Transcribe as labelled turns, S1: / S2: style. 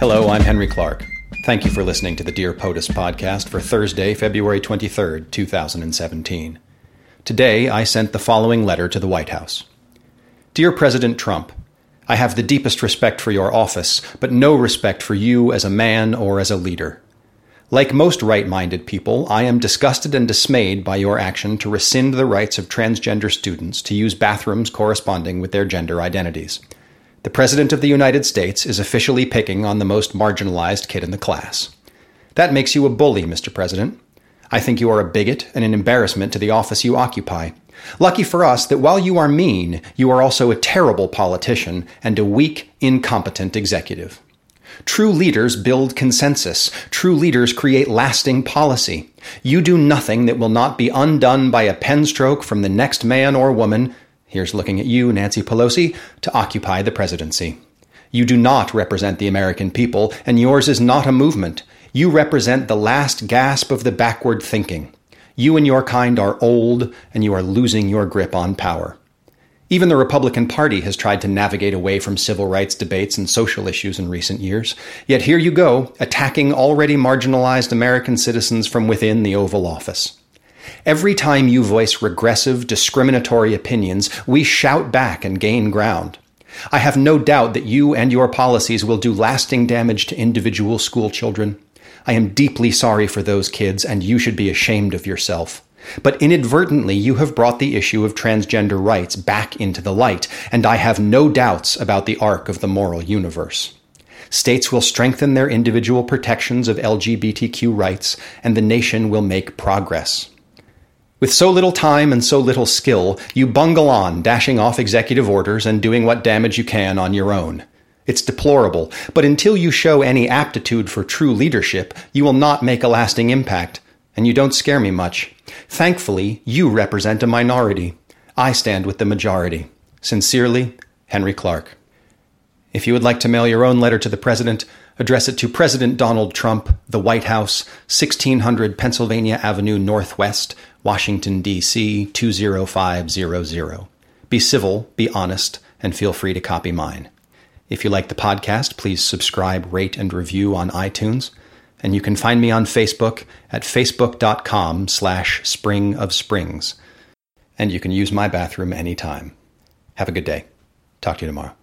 S1: Hello, I'm Henry Clark. Thank you for listening to the Dear POTUS podcast for Thursday, February 23rd, 2017. Today, I sent the following letter to the White House Dear President Trump, I have the deepest respect for your office, but no respect for you as a man or as a leader. Like most right minded people, I am disgusted and dismayed by your action to rescind the rights of transgender students to use bathrooms corresponding with their gender identities. The President of the United States is officially picking on the most marginalized kid in the class. That makes you a bully, Mr. President. I think you are a bigot and an embarrassment to the office you occupy. Lucky for us that while you are mean, you are also a terrible politician and a weak, incompetent executive. True leaders build consensus. True leaders create lasting policy. You do nothing that will not be undone by a pen stroke from the next man or woman, here's looking at you, Nancy Pelosi, to occupy the presidency. You do not represent the American people, and yours is not a movement. You represent the last gasp of the backward thinking. You and your kind are old, and you are losing your grip on power. Even the Republican Party has tried to navigate away from civil rights debates and social issues in recent years. Yet here you go, attacking already marginalized American citizens from within the Oval Office. Every time you voice regressive, discriminatory opinions, we shout back and gain ground. I have no doubt that you and your policies will do lasting damage to individual school children. I am deeply sorry for those kids, and you should be ashamed of yourself. But inadvertently, you have brought the issue of transgender rights back into the light, and I have no doubts about the arc of the moral universe. States will strengthen their individual protections of LGBTQ rights, and the nation will make progress. With so little time and so little skill, you bungle on, dashing off executive orders and doing what damage you can on your own. It's deplorable, but until you show any aptitude for true leadership, you will not make a lasting impact and you don't scare me much. Thankfully, you represent a minority. I stand with the majority. Sincerely, Henry Clark. If you would like to mail your own letter to the President, address it to President Donald Trump, The White House, 1600 Pennsylvania Avenue Northwest, Washington, D.C. 20500. Be civil, be honest, and feel free to copy mine. If you like the podcast, please subscribe, rate, and review on iTunes. And you can find me on Facebook at facebook.com slash spring of springs. And you can use my bathroom anytime. Have a good day. Talk to you tomorrow.